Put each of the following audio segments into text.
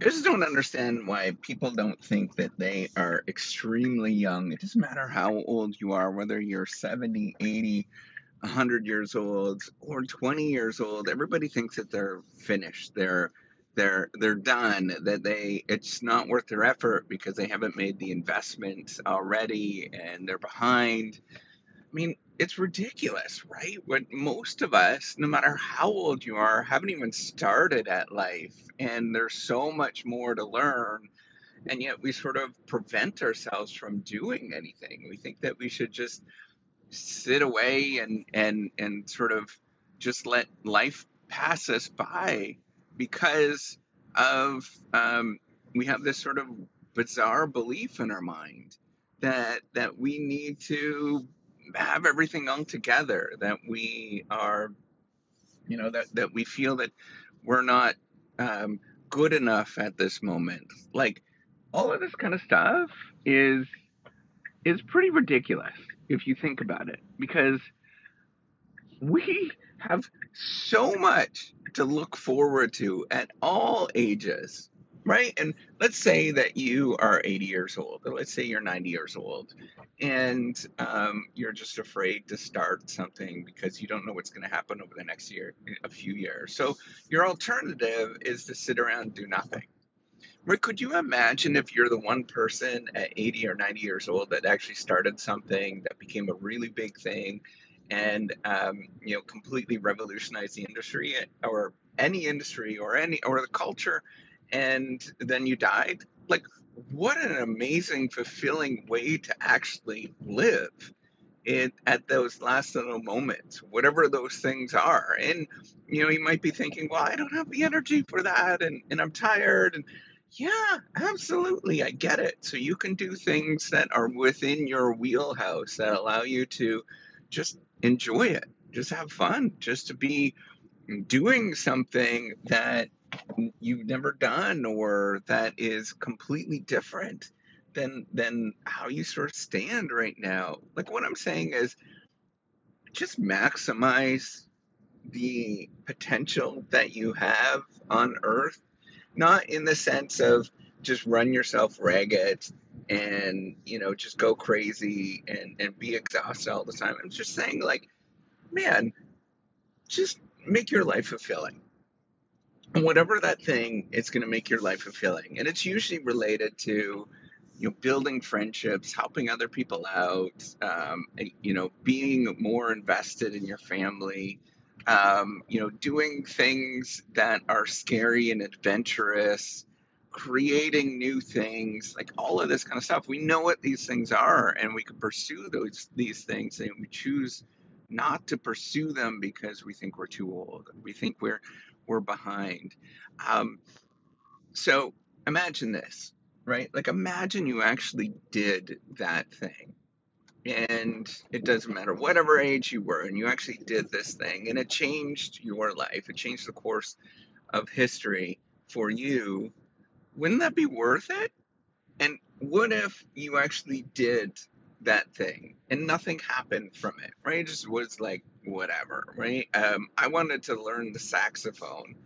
I just don't understand why people don't think that they are extremely young. It doesn't matter how old you are, whether you're 70, 80, 100 years old or 20 years old. Everybody thinks that they're finished. They're they're they're done that they it's not worth their effort because they haven't made the investment already and they're behind I mean, it's ridiculous, right? When most of us, no matter how old you are, haven't even started at life, and there's so much more to learn, and yet we sort of prevent ourselves from doing anything. We think that we should just sit away and and and sort of just let life pass us by because of um, we have this sort of bizarre belief in our mind that that we need to have everything all together that we are you know that that we feel that we're not um, good enough at this moment. Like all of this kind of stuff is is pretty ridiculous if you think about it because we have so much to look forward to at all ages right? And let's say that you are 80 years old, let's say you're 90 years old, and um, you're just afraid to start something because you don't know what's going to happen over the next year, a few years. So your alternative is to sit around and do nothing. Rick, Could you imagine if you're the one person at 80 or 90 years old that actually started something that became a really big thing and um, you know completely revolutionized the industry or any industry or any or the culture and then you died. Like, what an amazing, fulfilling way to actually live it at those last little moments, whatever those things are. And you know, you might be thinking, well, I don't have the energy for that, and, and I'm tired. And yeah, absolutely, I get it. So you can do things that are within your wheelhouse that allow you to just enjoy it, just have fun, just to be doing something that you've never done or that is completely different than than how you sort of stand right now. Like what I'm saying is just maximize the potential that you have on earth, not in the sense of just run yourself ragged and you know just go crazy and and be exhausted all the time. I'm just saying like man, just make your life fulfilling whatever that thing, it's going to make your life fulfilling. And it's usually related to, you know, building friendships, helping other people out, um, you know, being more invested in your family, um, you know, doing things that are scary and adventurous, creating new things, like all of this kind of stuff. We know what these things are, and we can pursue those these things, and we choose not to pursue them because we think we're too old. We think we're we're behind. Um, so imagine this, right? Like imagine you actually did that thing. And it doesn't matter whatever age you were, and you actually did this thing, and it changed your life. It changed the course of history for you. Wouldn't that be worth it? And what if you actually did that thing and nothing happened from it right? It just was like whatever right? Um, i wanted to learn the saxophone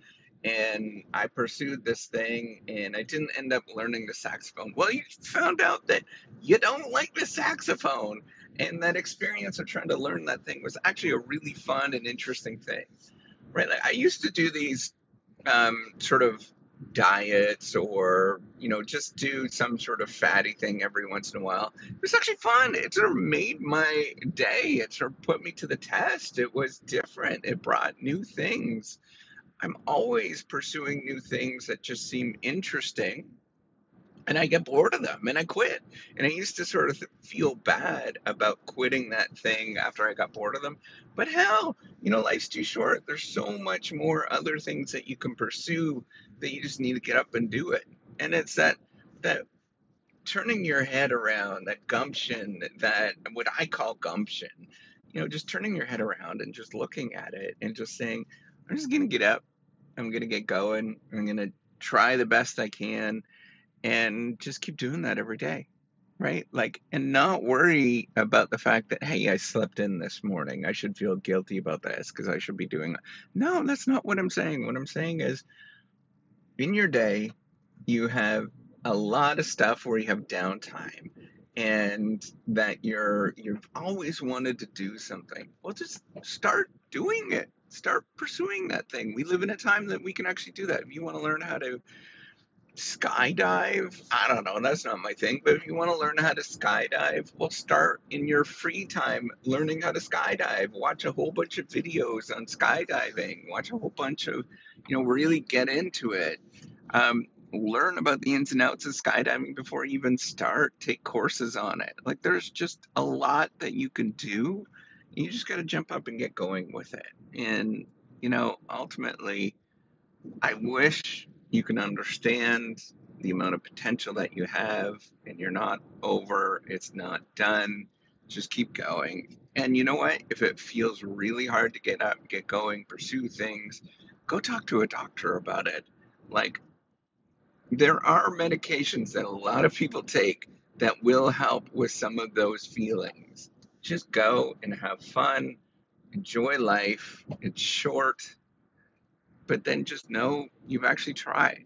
and i pursued this thing and i didn't end up learning the saxophone. Well you found out that you don't like the saxophone and that experience of trying to learn that thing was actually a really fun and interesting thing right? Like i used to do these um, sort of diets or you know just do some sort of fatty thing every once in a while it was actually fun it sort of made my day it sort of put me to the test it was different it brought new things i'm always pursuing new things that just seem interesting and I get bored of them and I quit. And I used to sort of feel bad about quitting that thing after I got bored of them. But hell, you know, life's too short. There's so much more other things that you can pursue that you just need to get up and do it. And it's that that turning your head around, that gumption, that what I call gumption. You know, just turning your head around and just looking at it and just saying, I'm just gonna get up. I'm gonna get going. I'm gonna try the best I can and just keep doing that every day right like and not worry about the fact that hey i slept in this morning i should feel guilty about this because i should be doing no that's not what i'm saying what i'm saying is in your day you have a lot of stuff where you have downtime and that you're you've always wanted to do something. Well just start doing it. Start pursuing that thing. We live in a time that we can actually do that. If you want to learn how to skydive. I don't know, that's not my thing. But if you want to learn how to skydive, well, start in your free time learning how to skydive. Watch a whole bunch of videos on skydiving. Watch a whole bunch of, you know, really get into it. Um, learn about the ins and outs of skydiving before you even start. Take courses on it. Like, there's just a lot that you can do. You just got to jump up and get going with it. And, you know, ultimately, I wish you can understand the amount of potential that you have and you're not over, it's not done. Just keep going. And you know what? If it feels really hard to get up, get going, pursue things, go talk to a doctor about it. Like, there are medications that a lot of people take that will help with some of those feelings. Just go and have fun, enjoy life. It's short but then just know you've actually tried.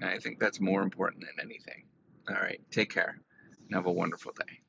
And I think that's more important than anything. All right, take care and have a wonderful day.